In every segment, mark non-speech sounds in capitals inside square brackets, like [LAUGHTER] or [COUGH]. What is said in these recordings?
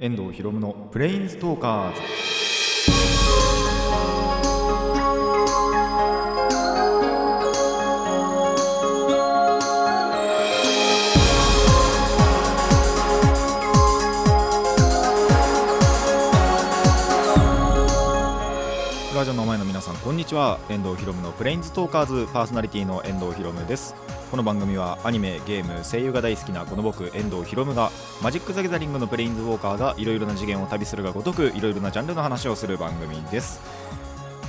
遠藤博夢のプレインズトーカーズラジオの前の皆さんこんにちは。遠藤博夢のプレインズトーカーズパーソナリティの遠藤博夢です。この番組はアニメゲーム声優が大好きなこの僕遠藤博夢がマジック・ザ・ギャザリングのプレインズウォーカーがいろいろな次元を旅するがごとくいろいろなジャンルの話をする番組です。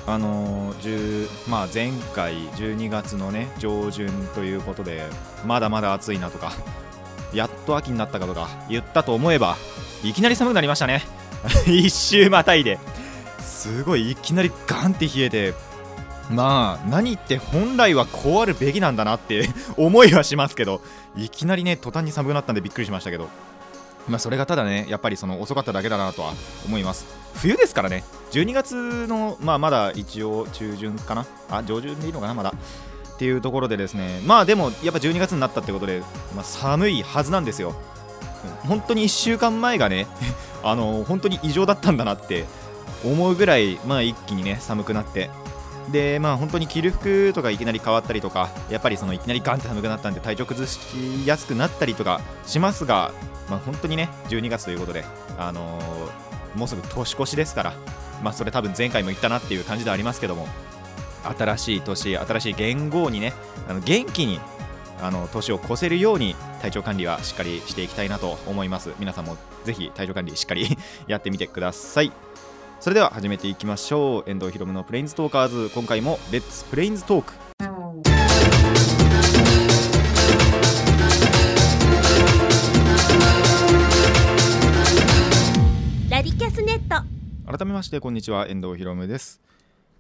あのーまあ、前回12月のね上旬ということでまだまだ暑いなとか [LAUGHS] やっと秋になったかとか言ったと思えばいきなり寒くなりましたね。[LAUGHS] 一周またいですごいいきなりガンって冷えてまあ何って本来はこうあるべきなんだなって [LAUGHS] 思いはしますけどいきなりね途端に寒くなったんでびっくりしましたけど。まあそれがただねやっぱりその遅かっただけだなとは思います。冬ですからね。12月のまあまだ一応中旬かな。あ上旬でいいのかなまだ。っていうところでですね。まあでもやっぱ12月になったってことで、まあ、寒いはずなんですよ。本当に1週間前がね [LAUGHS] あの本当に異常だったんだなって思うぐらい、まあ、一気にね寒くなって。でまあ本当に着る服とかいきなり変わったりとかやっぱりそのいきなりガンって寒くなったんで体調崩しやすくなったりとかしますが、まあ、本当にね12月ということで、あのーもうすぐ年越しですから、まあ、それ多分前回も言ったなっていう感じではありますけども新しい年新しい元号にねあの元気にあの年を越せるように体調管理はしっかりしていきたいなと思います。皆さんもぜひ体調管理しっかり [LAUGHS] やってみてください。それでは始めていきましょう。遠藤ひろむのプレインズトーカーズ。今回もレッツプレインズトークラディキャスネット。改めましてこんにちは。遠藤ひろむです。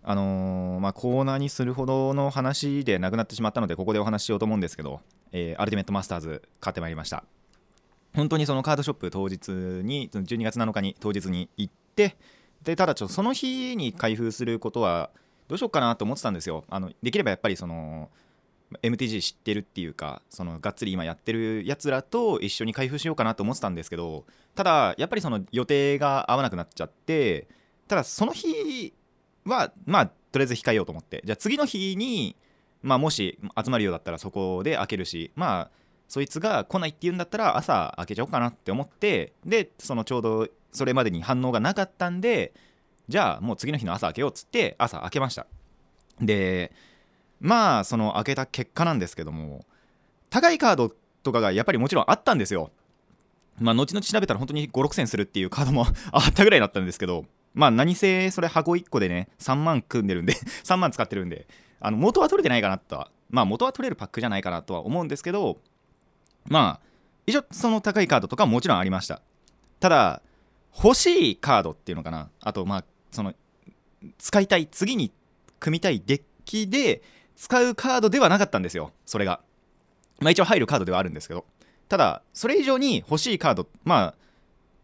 あのーまあ、コーナーにするほどの話でなくなってしまったのでここでお話ししようと思うんですけど、えーアルティメットマスターズ買ってまいりました。本当にそのカードショップ当日にその12月7日に当日に行ってでただちょっとその日に開封することはどうしようかなと思ってたんですよ。あのできればやっぱりその MTG 知ってるっていうかそのがっつり今やってるやつらと一緒に開封しようかなと思ってたんですけどただやっぱりその予定が合わなくなっちゃってただその日はまあとりあえず控えようと思って。じゃあ次の日にまあもし集まるようだったらそこで開けるしまあそいつが来ないって言うんだったら朝開けちゃおうかなって思ってでそのちょうどそれまでに反応がなかったんでじゃあもう次の日の朝開けようっつって朝開けました。でまあその開けた結果なんですけども高いカードとかがやっぱりもちろんあったんですよ。まあ後々調べたら本当に5 6千するっていうカードも [LAUGHS] あったぐらいだったんですけどまあ何せそれ箱1個でね3万組んでるんで [LAUGHS] 3万使ってるんであの元は取れてないかなとはまあ元は取れるパックじゃないかなとは思うんですけどまあ一応その高いカードとかももちろんありました。ただ欲しいカードっていうのかな。あとまあその使いたい次に組みたいデッキで使うカードではなかったんですよ。それが。まあ一応入るカードではあるんですけど。ただそれ以上に欲しいカードまあ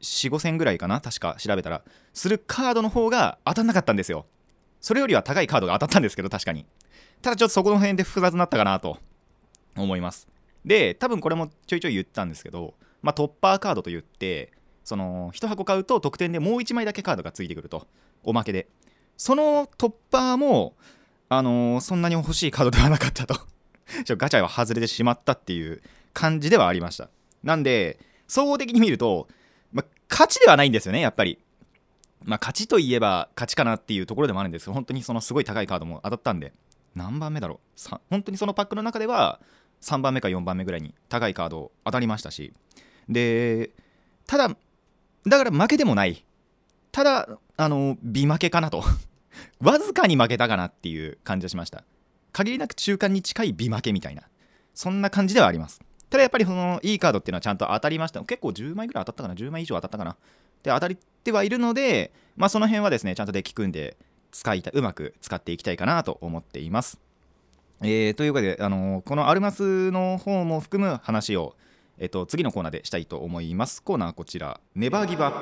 4 5千ぐらいかな確か調べたらするカードの方が当たんなかったんですよ。それよりは高いカードが当たったんですけど確かに。ただちょっとそこの辺で複雑になったかなと思います。で多分これもちょいちょい言ったんですけど、まあ、トッパーカードと言ってその1箱買うと特典でもう1枚だけカードがついてくると。おまけで。そのトッパーもあのーそんなに欲しいカードではなかったと。[LAUGHS] ちょガチャは外れてしまったっていう感じではありました。なんで総合的に見ると、まあ、勝ちではないんですよねやっぱり。ま勝ちといえば勝ちかなっていうところでもあるんですけど本当にそのすごい高いカードも当たったんで。何番目だろう？本当にそのパックの中では3番目か4番目ぐらいに高いカード当たりましたし。でただだから負けでもない。ただあの微負けかなと。[LAUGHS] わずかに負けたかなっていう感じがしました。限りなく中間に近い微負けみたいな。そんな感じではあります。ただやっぱりそのいいカードっていうのはちゃんと当たりました。結構10枚ぐらい当たったかな。10枚以上当たったかな。で当たってはいるのでまあその辺はですねちゃんとデッキ組んで使いたうまく使っていきたいかなと思っています。えーというわけで、あのこのアルマスの方も含む話を、えっと次のコーナーでしたいと思います。コーナーはこちら「ネバーギブアップ」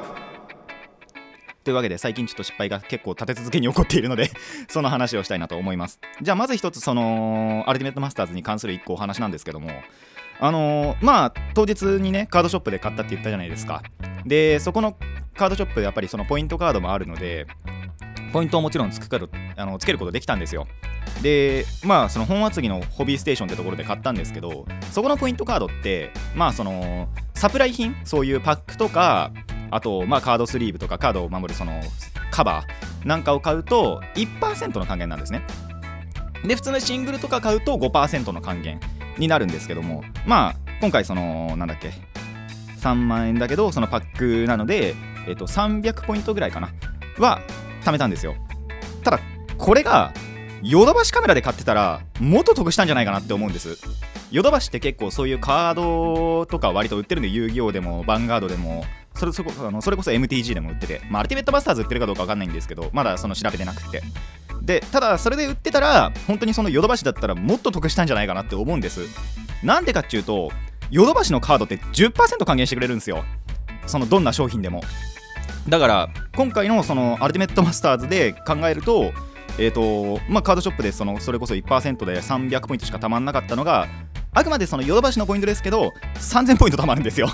というわけで最近ちょっと失敗が結構立て続けに起こっているので [LAUGHS] その話をしたいなと思います。じゃあまず一つそのアルティメットマスターズに関する一個お話なんですけども。あのーまあ当日にねカードショップで買ったって言ったじゃないですか。でそこのカードショップでやっぱりそのポイントカードもあるのでポイントをもちろんつくかあのつけることできたんですよ。でまあその本厚木のホビーステーションってところで買ったんですけどそこのポイントカードってまあそのサプライ品？そういうパックとかあとまあカードスリーブとかカードを守るそのカバーなんかを買うと1%の還元なんですね。で普通のシングルとか買うと5%の還元になるんですけどもまあ今回そのなんだっけ3万円だけどそのパックなので、えっと、300ポイントぐらいかなは貯めたんですよ。ただこれがヨドバシカメラで買ってたらもっと得したんじゃないかなって思うんです。ヨドバシって結構そういうカードとか割と売ってるんで遊戯王でもヴァンガードでもそれそこあのそれこそ MTG でも売ってて、まあ、アルティメットバスターズ売ってるかどうか分かんないんですけどまだその調べてなくて。でただそれで売ってたら本当にそのヨドバシだったらもっと得したんじゃないかなって思うんです。なんでかっていうとヨドバシのカードって10%還元してくれるんですよ。そのどんな商品でも。だから今回のそのアルティメットマスターズで考えるとえーとまあ、カードショップでそのそれこそ1%で300ポイントしかたまんなかったのがあくまでそのヨドバシのポイントですけど3000ポイントたまるんですよ。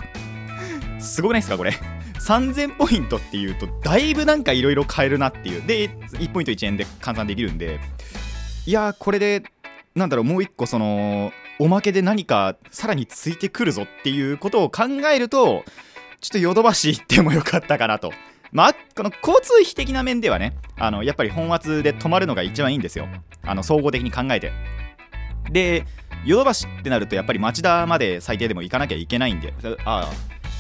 [LAUGHS] すごくないですかこれ？3000ポイントっていうとだいぶなんかいろいろ買えるなっていう。で1ポイント1円で換算できるんで。いやーこれでなんだろうもう一個そのおまけで何かさらについてくるぞっていうことを考えるとちょっとヨドバシ行ってもよかったかなと。まあ、この交通費的な面ではねあのやっぱり本圧で止まるのが一番いいんですよ。あの総合的に考えて。でヨドバシってなるとやっぱり町田まで最低でも行かなきゃいけないんで。あ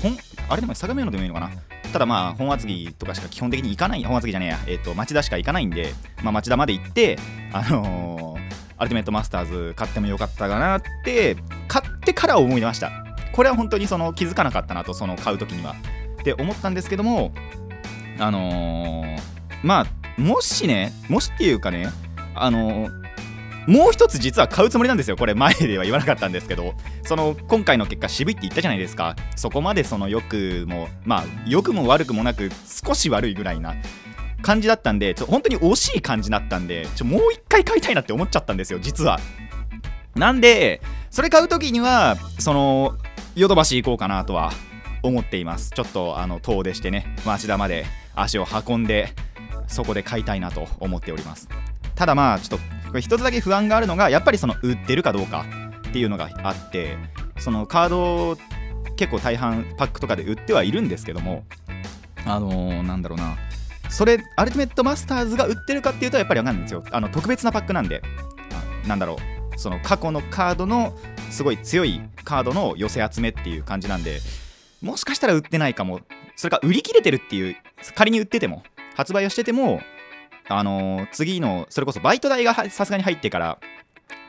本あれでも相模原でもいいのかな。ただまあ本厚木とかしか基本的に行かない。本厚木じゃねえや、えーと、町田しか行かないんで、まあ、町田まで行ってあのー、アルティメットマスターズ買ってもよかったかなって買ってから思い出ました。これは本当にその気づかなかったなとその買う時には。って思ったんですけどもあのー、まあもしねもしっていうかねあのー、もう一つ実は買うつもりなんですよ。これ前では言わなかったんですけどその今回の結果渋いって言ったじゃないですか。そこまでその良くもまあ良くも悪くもなく少し悪いぐらいな感じだったんでちょ本当に惜しい感じだったんでちょもう一回買いたいなって思っちゃったんですよ実は。なんでそれ買う時にはそのヨドバシ行こうかなとは思っています。ちょっとあの遠出してね町田まで足を運んでそこで買いたいなと思っております。ただまあちょっとこれ一つだけ不安があるのがやっぱりその売ってるかどうかっていうのがあってそのカード結構大半パックとかで売ってはいるんですけどもあのー、なんだろうな。それアルティメットマスターズが売ってるかっていうとやっぱり分かんないんですよ。あの特別なパックなんで。なんだろう。その過去のカードのすごい強いカードの寄せ集めっていう感じなんでもしかしたら売ってないかも。それか売り切れてるっていう仮に売ってても発売をしててもあの、次のそれこそバイト代がさすがに入ってから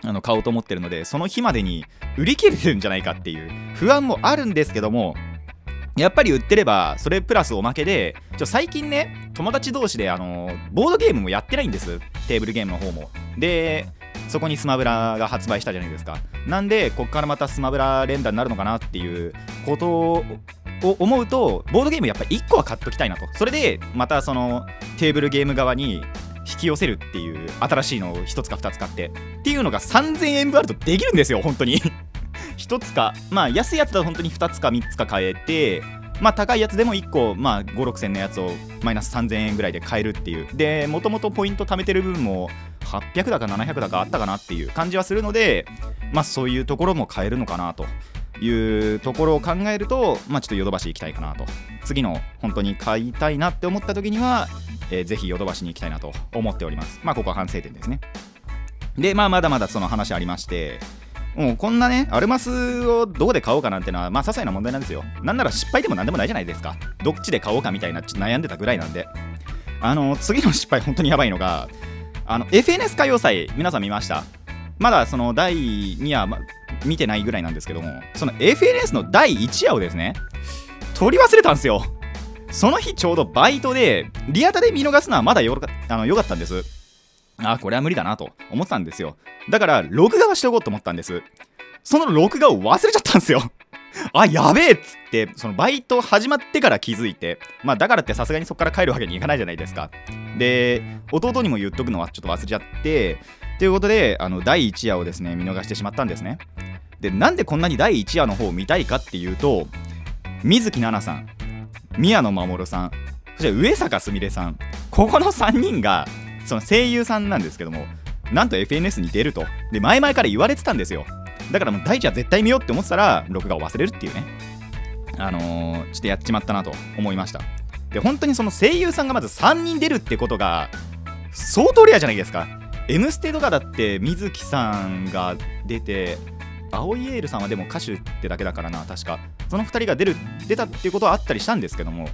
あの買おうと思ってるのでその日までに売り切れてるんじゃないかっていう不安もあるんですけどもやっぱり売ってればそれプラスおまけでちょ最近ね友達同士であのボードゲームもやってないんです。テーブルゲームの方も。でそこにスマブラが発売したじゃないですか。なんでこっからまたスマブラ連打になるのかなっていうことを思うとボードゲームやっぱ1個は買っときたいなと。それでまたそのテーブルゲーム側に引き寄せるっていう新しいのを1つか2つ買って。っていうのが3000円分あるとできるんですよ本当に。1つか。まあ安いやつだと本当に2つか3つか買えてまあ高いやつでも1個まあ5 6千のやつをマイナス3000円ぐらいで買えるっていう。でもともとポイント貯めてる分も800だか700だかあったかなっていう感じはするのでまあそういうところも買えるのかなというところを考えると、まあ、ちょっとヨドバシ行きたいかなと。次の本当に買いたいなって思った時には、えー、ぜひヨドバシに行きたいなと思っております。まあここは反省点ですね。でまあまだまだその話ありましてもうこんなね、アルマスをどこで買おうかなんてのは、まあ、些細な問題なんですよ。なんなら失敗でもなんでもないじゃないですか。どっちで買おうかみたいな、ちょっと悩んでたぐらいなんで。あの、次の失敗、本当にやばいのが、あの、FNS 歌謡祭、皆さん見ました？まだその第2話、ま、見てないぐらいなんですけどもその FNS の第1夜をですね取り忘れたんですよその日ちょうどバイトでリアタで見逃すのはまだよあのよかったんですあこれは無理だなと思ってたんですよ。だから録画はしておこうと思ったんです。その録画を忘れちゃったんですよ。[LAUGHS] あやべえっつってそのバイト始まってから気づいてまあだからってさすがにそこから帰るわけにいかないじゃないですか。で弟にも言っとくのはちょっと忘れちゃってということであの第1夜をですね見逃してしまったんですね。でなんでこんなに第1夜の方を見たいかっていうと水木奈々さん宮野真守さんそして上坂すみれさんここの3人がその声優さんなんですけどもなんと FNS に出ると。で前々から言われてたんですよ。だからもう大地は絶対見ようって思ってたら録画を忘れるっていうね。あのー、ちょっとやっちまったなと思いました。で本当にその声優さんがまず3人出るってことが相当レアじゃないですか「M ステ」とかだって水木さんが出て青井エールさんはでも歌手ってだけだからな確か。その2人が出る出たっていうことはあったりしたんですけども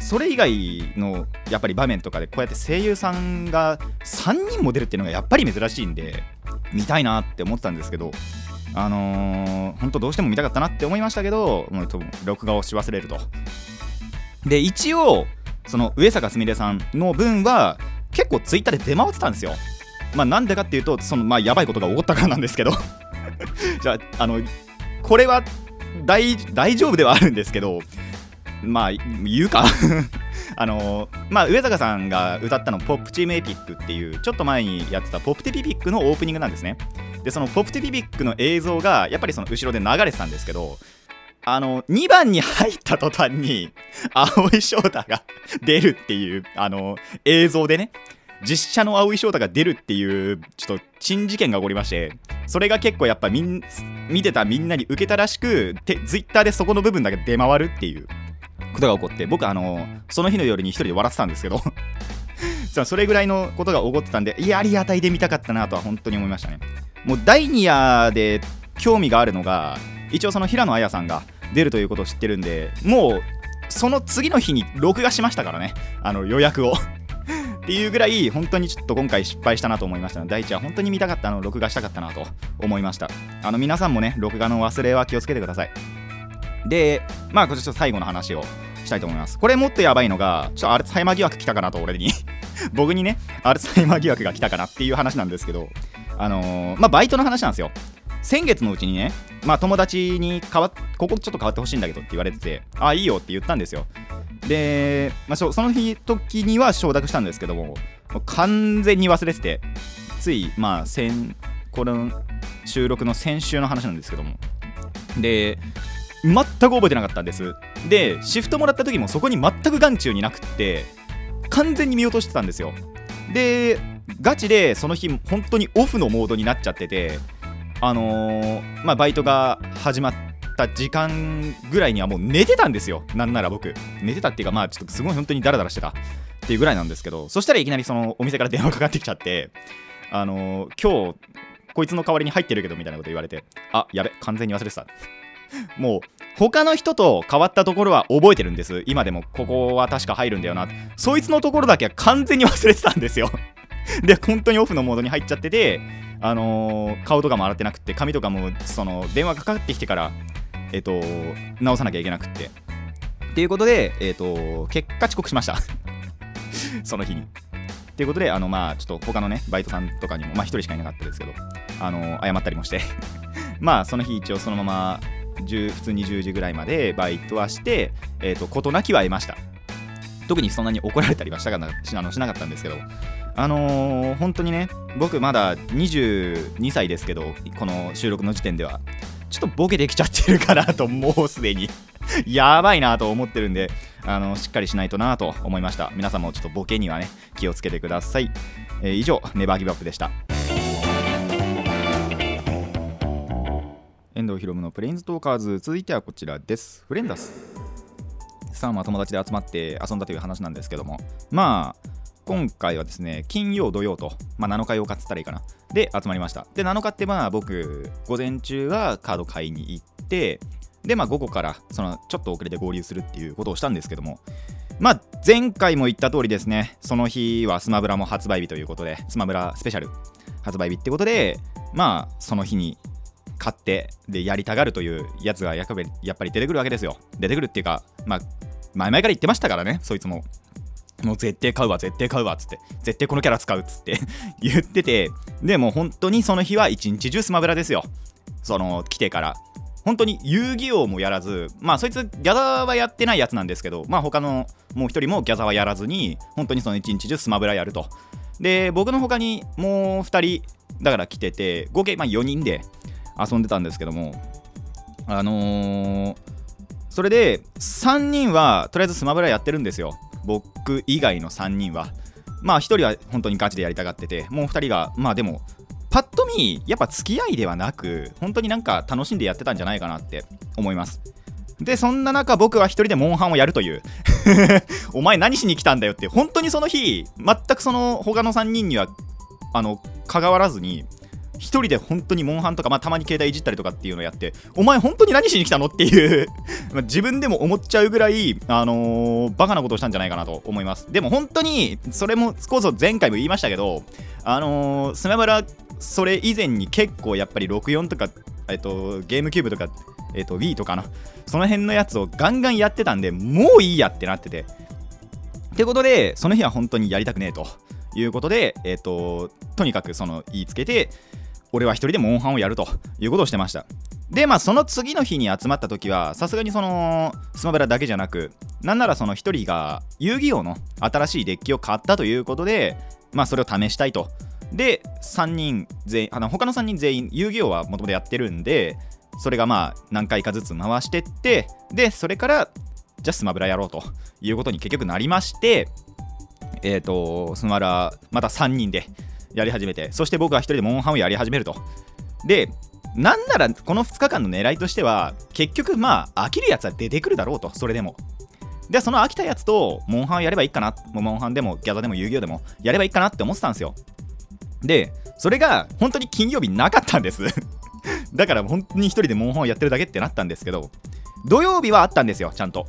それ以外のやっぱり場面とかでこうやって声優さんが3人も出るっていうのがやっぱり珍しいんで見たいなって思ってたんですけどあのー、本当どうしても見たかったなって思いましたけどもう録画をし忘れると。で一応その上坂すみれさんの分は結構ツイッターで出回ってたんですよ。まあなんでかっていうとそのまあやばいことが起こったからなんですけど。[LAUGHS] じゃああのこれは大大丈夫ではあるんですけどまあ言うか。[LAUGHS] あのまあ上坂さんが歌ったのポップチームエピックっていうちょっと前にやってたポップテピピックのオープニングなんですね。でそのポップテピピックの映像がやっぱりその後ろで流れてたんですけどあの2番に入った途端に青井翔太が出るっていうあの映像でね実写の青井翔太が出るっていうちょっと珍事件が起こりましてそれが結構やっぱみん見てたみんなに受けたらしくツイッターでそこの部分だけ出回るっていうことが起こって僕あのその日の夜に一人で笑ってたんですけど [LAUGHS] それぐらいのことが起こってたんでいやありがたいで見たかったなとは本当に思いましたね。もう第2夜で興味があるのが一応その平野綾さんが出るということを知ってるんでもうその次の日に録画しましたからねあの予約を。っていうぐらい本当にちょっと今回失敗したなと思いましたので第一は本当に見たかったの録画したかったなと思いました。あの皆さんもね録画の忘れは気をつけてください。でまあこれちょっと最後の話をしたいと思います。これもっとやばいのがちょっとアルツハイマー疑惑来たかなと俺に。[LAUGHS] 僕にねアルツハイマー疑惑が来たかなっていう話なんですけどあのー、まあバイトの話なんですよ。先月のうちにね、まあ、友達に変わここちょっと変わってほしいんだけどって言われてて、ああ、いいよって言ったんですよ。で、まあ、その日時には承諾したんですけども、完全に忘れてて、つい、まあ、先、この収録の先週の話なんですけども、で、全く覚えてなかったんです。で、シフトもらった時もそこに全く眼中になくって、完全に見落としてたんですよ。で、ガチでその日、本当にオフのモードになっちゃってて、あのー、まあ、バイトが始まってった時間ぐらいにはもう寝てたんですよ。なんなら僕。寝てたっていうかまあちょっとすごい本当にダラダラしてた。っていうぐらいなんですけどそしたらいきなりそのお店から電話かかってきちゃってあのー、今日こいつの代わりに入ってるけどみたいなこと言われてあやべ完全に忘れてた。もう他の人と変わったところは覚えてるんです。今でもここは確か入るんだよな。そいつのところだけは完全に忘れてたんですよ。[LAUGHS] で本当にオフのモードに入っちゃっててあのー、顔とかも洗ってなくて髪とかもその電話かかってきてからえっ、と直さなきゃいけなくって。っていうことでえっ、と結果遅刻しました。[LAUGHS] その日に。っていうことであのまあちょっと他のねバイトさんとかにもまあ1人しかいなかったですけどあの謝ったりもして。[LAUGHS] まあその日一応そのまま普通に10時ぐらいまでバイトはしてえっ、と事なきは得ました。特にそんなに怒られたりはしたかなしあのしなかったんですけど。あのー、本当にね僕まだ22歳ですけどこの収録の時点では。ちょっとボケできちゃってるかなともうすでに。[LAUGHS] やばいなと思ってるんであのしっかりしないとなと思いました。皆さんもちょっとボケにはね気をつけてください、えー、以上ネバーギブアップでした。遠藤ひろむのプレインズトーカーズ続いてはこちらです。フレンダスさあまあ友達で集まって遊んだという話なんですけども。まあ今回はですね、金曜、土曜と、まあ、7日、8日っつったらいいかな。で、集まりました。で、7日ってまあ僕、午前中はカード買いに行って、で、まあ午後から、その、ちょっと遅れて合流するっていうことをしたんですけども、まあ前回も言った通りですね、その日はスマブラも発売日ということで、スマブラスペシャル発売日ってことで、まあその日に買ってでやりたがるというやつがやっぱり出てくるわけですよ。出てくるっていうか、まあ前々から言ってましたからね、そいつも。もう絶対買うわ、絶対買うわっつって、絶対このキャラ使うっつって [LAUGHS] 言ってて、でも本当にその日は一日中スマブラですよ。その、来てから。本当に遊戯王もやらず、まあそいつギャザーはやってないやつなんですけど、まあ他のもう一人もギャザーはやらずに、本当にその一日中スマブラやると。で、僕の他にもう2人、だから来てて、合計まあ4人で遊んでたんですけども、あのー、それで3人はとりあえずスマブラやってるんですよ僕以外の3人はまあ1人は本当にガチでやりたがっててもう2人がまあでもパッと見やっぱ付き合いではなく本当になんか楽しんでやってたんじゃないかなって思います。でそんな中僕は一人でモンハンをやるという [LAUGHS] お前何しに来たんだよって本当にその日全くその他の3人にはあの関わらずに一人で本当にモンハンとか、まあ、たまに携帯いじったりとかっていうのをやって、お前本当に何しに来たのっていう [LAUGHS] 自分でも思っちゃうぐらい、あのー、バカなことをしたんじゃないかなと思います。でも本当に、それもこそ前回も言いましたけど、あのー、スマブラ、それ以前に結構やっぱり64とか、えっと、ゲームキューブとか、えっと、Wii とかな、その辺のやつをガンガンやってたんで、もういいやってなってて。ってことで、その日は本当にやりたくねえということで、えっと、とにかくその言いつけて、俺は一人でモンハンをやるということをしてました。でまあその次の日に集まった時はさすがにそのスマブラだけじゃなくなんならその1人が遊戯王の新しいデッキを買ったということでまあそれを試したいと。で3人全員あの他の3人全員遊戯王はもともとやってるんでそれがまあ何回かずつ回してってでそれからじゃあスマブラやろうということに結局なりましてえっ、ー、とスマブラまた3人でやり始めてそして僕は1人でモンハンをやり始めると。でなんならこの2日間の狙いとしては結局まあ飽きるやつは出てくるだろうとそれでも。でその飽きたやつとモンハンやればいいかなモンハンでもギャザでも遊戯王でもやればいいかなって思ってたんですよ。でそれが本当に金曜日なかったんです。[LAUGHS] だから本当に1人でモンハンをやってるだけってなったんですけど土曜日はあったんですよちゃんと。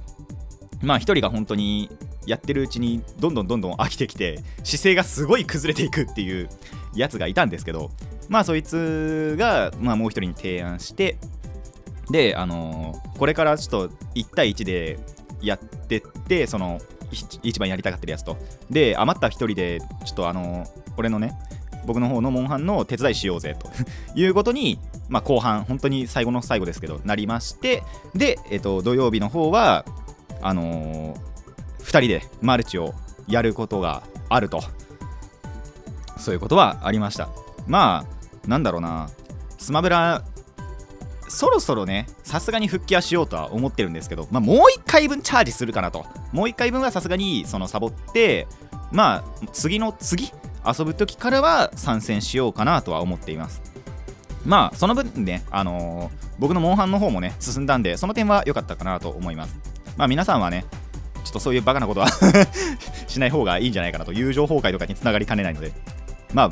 まあ1人が本当にやってるうちにどんどんどんどん飽きてきて姿勢がすごい崩れていくっていうやつがいたんですけどまあそいつが、まあ、もう一人に提案してであのー、これからちょっと1対1でやってってその一番やりたがってるやつと。で余った1人でちょっとあのー、俺のね僕の方のモンハンの手伝いしようぜと。[LAUGHS] いうことに、まあ、後半本当に最後の最後ですけどなりましてで、えっと、土曜日の方はあのー2人でマルチをやることがあると。そういうことはありました。まあなんだろうな。スマブラそろそろねさすがに復帰はしようとは思ってるんですけど、まあ、もう1回分チャージするかなと。もう1回分はさすがにそのサボってまあ次の次遊ぶ時からは参戦しようかなとは思っています。まあその分ね、あのー、僕のモンハンの方もね進んだんでその点は良かったかなと思います。まあ皆さんはねちょっとそういうバカなことは [LAUGHS] しない方がいいんじゃないかなと友情崩壊とかにつながりかねないのでまあ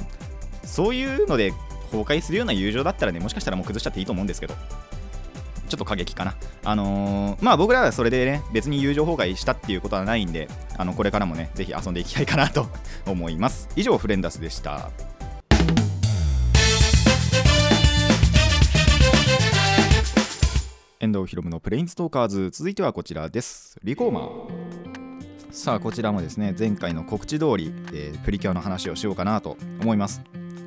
そういうので崩壊するような友情だったらねもしかしたらもう崩しちゃっていいと思うんですけどちょっと過激かな。あのー、まあ僕らはそれでね、別に友情崩壊したっていうことはないんで、あのこれからもね、ぜひ遊んでいきたいかなと思います。以上、フレンダスでした。遠藤ひろむのプレインストーカーズ。続いてはこちらです。リコーマー。さあこちらもですね前回の告知通り、えー、プリキュアの話をしようかなと思います。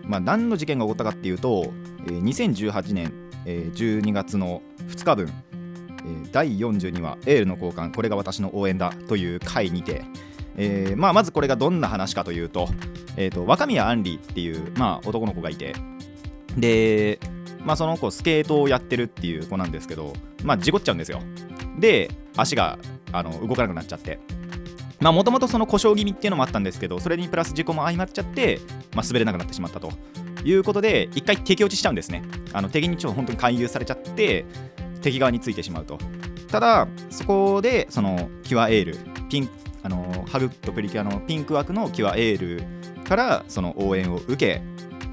まあ何の事件が起こったかっていうと、えー、2018年、えー、12月の2日分、えー、第42話エールの交換これが私の応援だという回にてえーまあ、まずこれがどんな話かというと,、えーと、若宮あんりっていう、まあ、男の子がいてでまあ、その子スケートをやってるっていう子なんですけど、まあ、事故っちゃうんですよ。で足があの動かなくなっちゃって。もともとその故障気味っていうのもあったんですけどそれにプラス事故も相まっちゃって、まあ、滑れなくなってしまったと。いうことで一回敵落ちしちゃうんですね。あの敵にちょっと本当に勧誘されちゃって敵側についてしまうと。ただそこでそのキュアエールピンあのハグとプリキュアのピンク枠のキュアエールからその応援を受け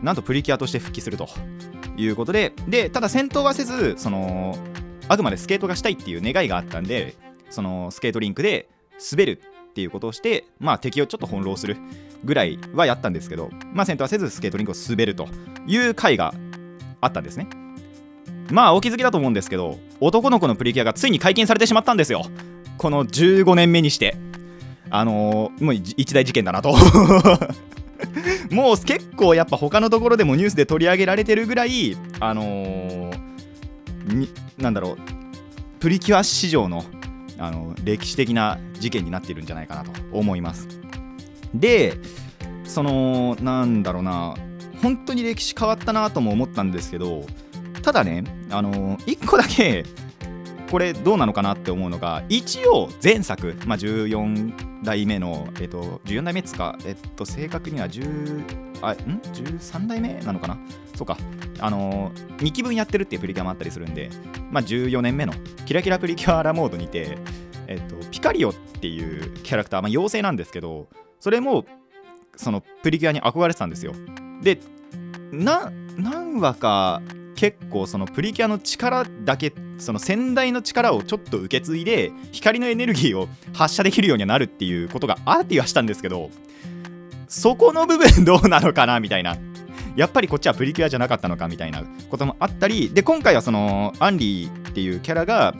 なんとプリキュアとして復帰すると。いうことででただ戦闘はせずそのあくまでスケートがしたいっていう願いがあったんでそのスケートリンクで滑るっていうことをしてまあ敵をちょっと翻弄するぐらいはやったんですけどまあ戦闘はせずスケートリンクを滑るという回があったんですね。まあお気づきだと思うんですけど男の子のプリキュアがついに解禁されてしまったんですよ。この15年目にして。あのー、もう一大事件だなと。もう結構やっぱ他のところでもニュースで取り上げられてるぐらいあのー、なんだろうプリキュア史上のあの歴史的な事件になっているんじゃないかなと思います。でそのなんだろうな本当に歴史変わったなとも思ったんですけどただねあのー、1個だけこれどうなのかなって思うのが一応前作、まあ、14代目の、えっと、14代目っつか、えっと、正確には10あん？13代目なのかな？そうか。あのー、2期分やってるっていうプリキュアもあったりするんで、まあ、14年目のキラキラプリキュアラモードにて、えっと、ピカリオっていうキャラクター、まあ、妖精なんですけどそれもそのプリキュアに憧れてたんですよ。でな何話か結構そのプリキュアの力だけその先代の力をちょっと受け継いで光のエネルギーを発射できるようになるっていうことがあってはしたんですけどそこの部分どうなのかなみたいな。やっぱりこっちはプリキュアじゃなかったのかみたいなこともあったりで今回はそのアンリーっていうキャラが、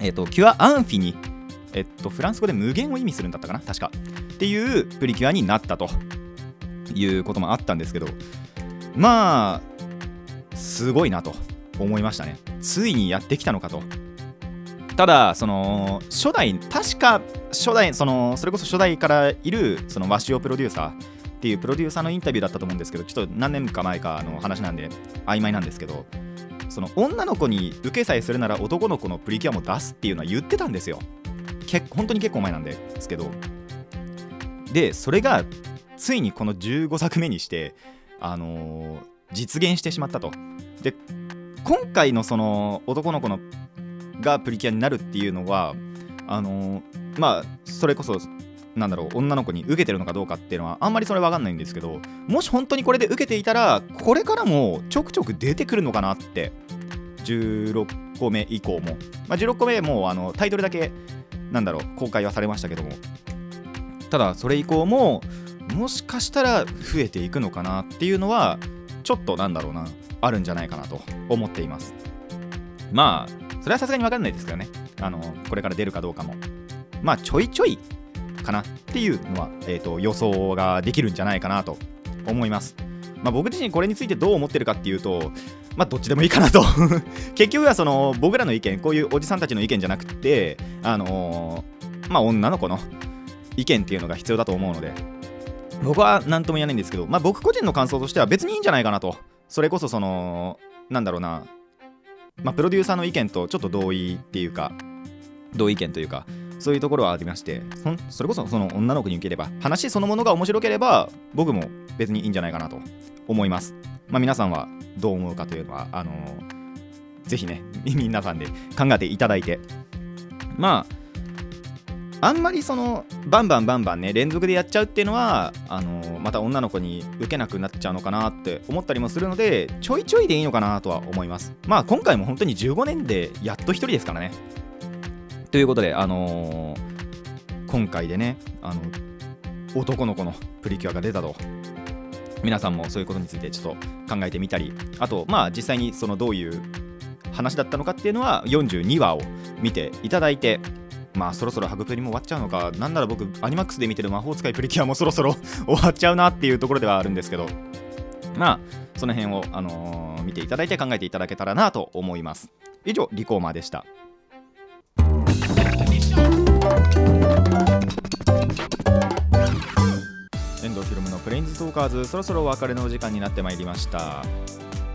えーと、キュアアンフィに、えっと、フランス語で無限を意味するんだったかな？確か。っていうプリキュアになったということもあったんですけど。まあすごいなと思いましたね。ついにやってきたのかと。ただその初代確か初代そのそれこそ初代からいるそのワシオプロデューサーっていうプロデューサーのインタビューだったと思うんですけどちょっと何年か前かの話なんで曖昧なんですけどその女の子に受けさえするなら男の子のプリキュアも出すっていうのは言ってたんですよ。け本当に結構前なんですけど。でそれがついにこの15作目にしてあのー、実現してしまったと。で今回のその男の子のがプリキュアになるっていうのはあのー、まあそれこそなんだろう女の子に受けてるのかどうかっていうのはあんまりそれ分かんないんですけどもし本当にこれで受けていたらこれからもちょくちょく出てくるのかなって。16個目以降も、まあ、16個目もあのタイトルだけなんだろう公開はされましたけども。ただそれ以降ももしかしたら増えていくのかなっていうのはちょっとなんだろうなあるんじゃないかなと思っています。まあそれはさすがに分かんないですけどね。あのこれから出るかどうかも。まあちょいちょいかなっていうのは、えーと、予想ができるんじゃないかなと思います。まあ、僕自身これについてどう思ってるかっていうとまあどっちでもいいかなと。[LAUGHS] 結局はその僕らの意見こういうおじさんたちの意見じゃなくてあのー、まあ女の子の意見っていうのが必要だと思うので僕は何とも言えないんですけどまあ僕個人の感想としては別にいいんじゃないかなと。それこそそのなんだろうな。まあ、プロデューサーの意見とちょっと同意っていうか同意見というかそういうところはありましてそれこそその女の子に受ければ話そのものが面白ければ僕も別にいいんじゃないかなと。思います、まあ、皆さんはどう思うかというのはあのー、ぜひね皆さんで考えていただいて。まああんまりそのバンバンバンバンね連続でやっちゃうっていうのはあのまた女の子に受けなくなっちゃうのかなって思ったりもするのでちょいちょいでいいのかなとは思います。まあ今回も本当に15年でやっと1人ですからね。ということであのー、今回でねあの男の子のプリキュアが出たと。皆さんもそういうことについてちょっと考えてみたり。あとまあ実際にそのどういう話だったのかっていうのは42話を見ていただいてまあそろそろハグプリも終わっちゃうのか、なんなら僕、アニマックスで見てる魔法使いプリキュアもそろそろ終わっちゃうなっていうところではあるんですけど、まあ、その辺を、あのー、見ていただいて考えていただけたらなと思います。以上、リコーマーでした。遠藤ひろむのプレインズトーカーズそろそろお別れのお時間になってまいりました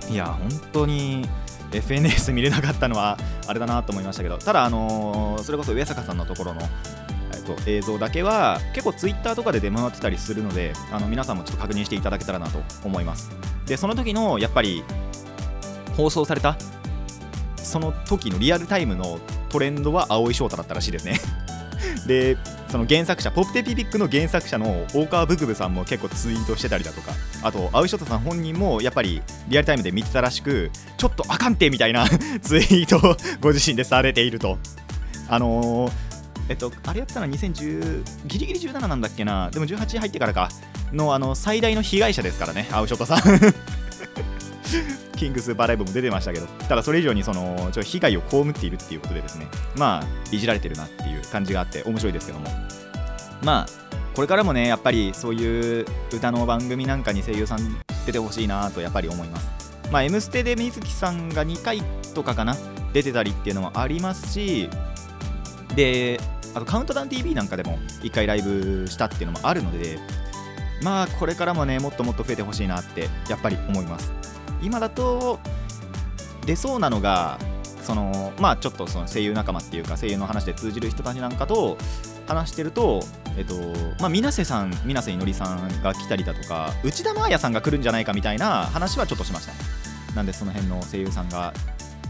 いや本当に FNS 見れなかったのはあれだなと思いましたけどただ、あのー、それこそ上坂さんのところの、えっと、映像だけは結構ツイッターとかで出回ってたりするのであの皆さんもちょっと確認していただけたらなと思います。でその時のやっぱり放送されたその時のリアルタイムのトレンドは青井翔太だったらしいですね。でその原作者ポップテピピックの原作者の大川ブクブさんも結構ツイートしてたりだとかあと青井翔太さん本人もやっぱりリアルタイムで見てたらしくちょっとあかんてみたいな [LAUGHS] ツイートをご自身でされていると。あのー、えっとあれやったのは2010ギリギリ17なんだっけな。でも18入ってからか。のあの最大の被害者ですからね青井翔太さん。キングスーパーライブも出てましたけど、ただそれ以上にそのちょ被害を被っているっていうことでですね、まあ、いじられてるなっていう感じがあって面白いですけども、まあ、これからもね、やっぱりそういう歌の番組なんかに声優さん出てほしいなとやっぱり思います。まあ、M ステで水木さんが2回とかかな、出てたりっていうのもありますし、で、あとカウントダウン TV なんかでも1回ライブしたっていうのもあるので、まあこれからもね、もっともっと増えてほしいなってやっぱり思います。今だと出そうなのがそのまあちょっとその声優仲間っていうか声優の話で通じる人たちなんかと話してるとえっとまあ水瀬さん水瀬いのりさんが来たりだとか内田真礼さんが来るんじゃないかみたいな話はちょっとしました。ねなんでその辺の声優さんが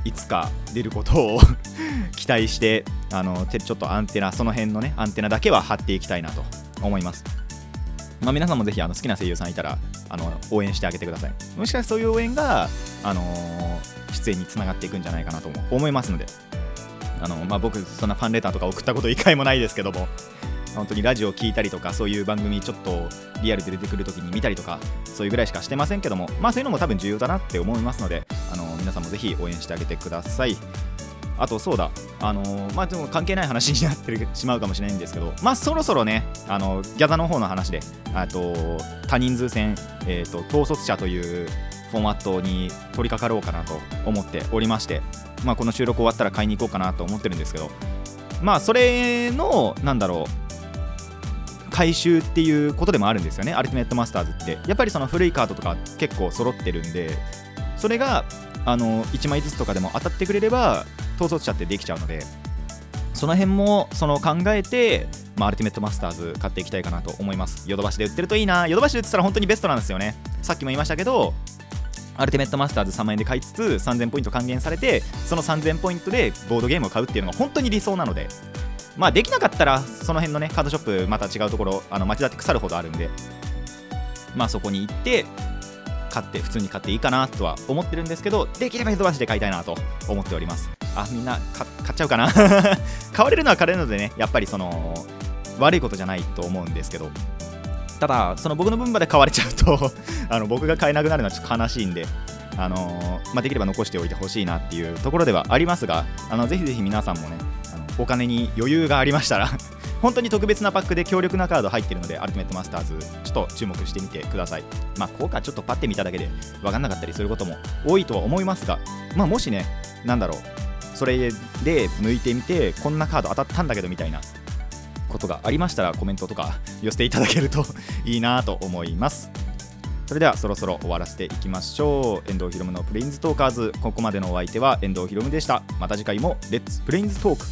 いつか出ることを [LAUGHS] 期待してあのちょっとアンテナその辺のねアンテナだけは張っていきたいなと思います。まあ、皆さんもぜひあの好きな声優さんいたらあの応援してあげてください。もしかしたらそういう応援が、あのー出演につながっていくんじゃないかなと思いますので。あの、まあ、僕そんなファンレターとか送ったこと一回もないですけども本当にラジオ聞いたりとかそういう番組ちょっとリアルで出てくるときに見たりとかそういうぐらいしかしてませんけどもまあそういうのも多分重要だなって思いますのであの皆さんもぜひ応援してあげてください。あとそうだ、あのーまあ、でも関係ない話になってしまうかもしれないんですけど、まあ、そろそろね、あのギャザの方の話で、あと多人数戦、えーと、統率者というフォーマットに取り掛かろうかなと思っておりまして、まあ、この収録終わったら買いに行こうかなと思ってるんですけど、まあ、それの、なんだろう、回収っていうことでもあるんですよね、アルティメットマスターズって。やっぱりその古いカードとか結構揃ってるんで、それがあの1枚ずつとかでも当たってくれれば統率者ってできちゃうのでその辺もその考えて、まあ、アルティメットマスターズ買っていきたいかなと思います。ヨドバシで売ってるといいな。ヨドバシで売ってたら本当にベストなんですよね。さっきも言いましたけどアルティメットマスターズ3万円で買いつつ3000ポイント還元されてその3000ポイントでボードゲームを買うっていうのが本当に理想なので。まあできなかったらその辺のねカードショップまた違うところあの町田って腐るほどあるんで。まあそこに行って買って普通に買っていいかなとは思ってるんですけどできればヨドバシで買いたいなと思っております。あみんな買っちゃうかな？[LAUGHS] 買われるのは買われるのでねやっぱりその悪いことじゃないと思うんですけど。ただその僕の分まで買われちゃうと [LAUGHS] あの僕が買えなくなるのはちょっと悲しいんであのまあ、できれば残しておいてほしいなっていうところではありますがあのぜひぜひ皆さんもねあのお金に余裕がありましたら本当に特別なパックで強力なカード入ってるので、アルティメットマスターズ、ちょっと注目してみてください。まあ、効果ちょっとパッて見ただけで分かんなかったりすることも多いとは思いますが、まあ、もしね、なんだろう、それで抜いてみて、こんなカード当たったんだけどみたいなことがありましたら、コメントとか寄せていただけるといいなと思います。それではそろそろ終わらせていきましょう。遠藤ひろむのプレインズトーカーズ。ここまでのお相手は遠藤ひろむでした。また次回もレッツプレインズトーク。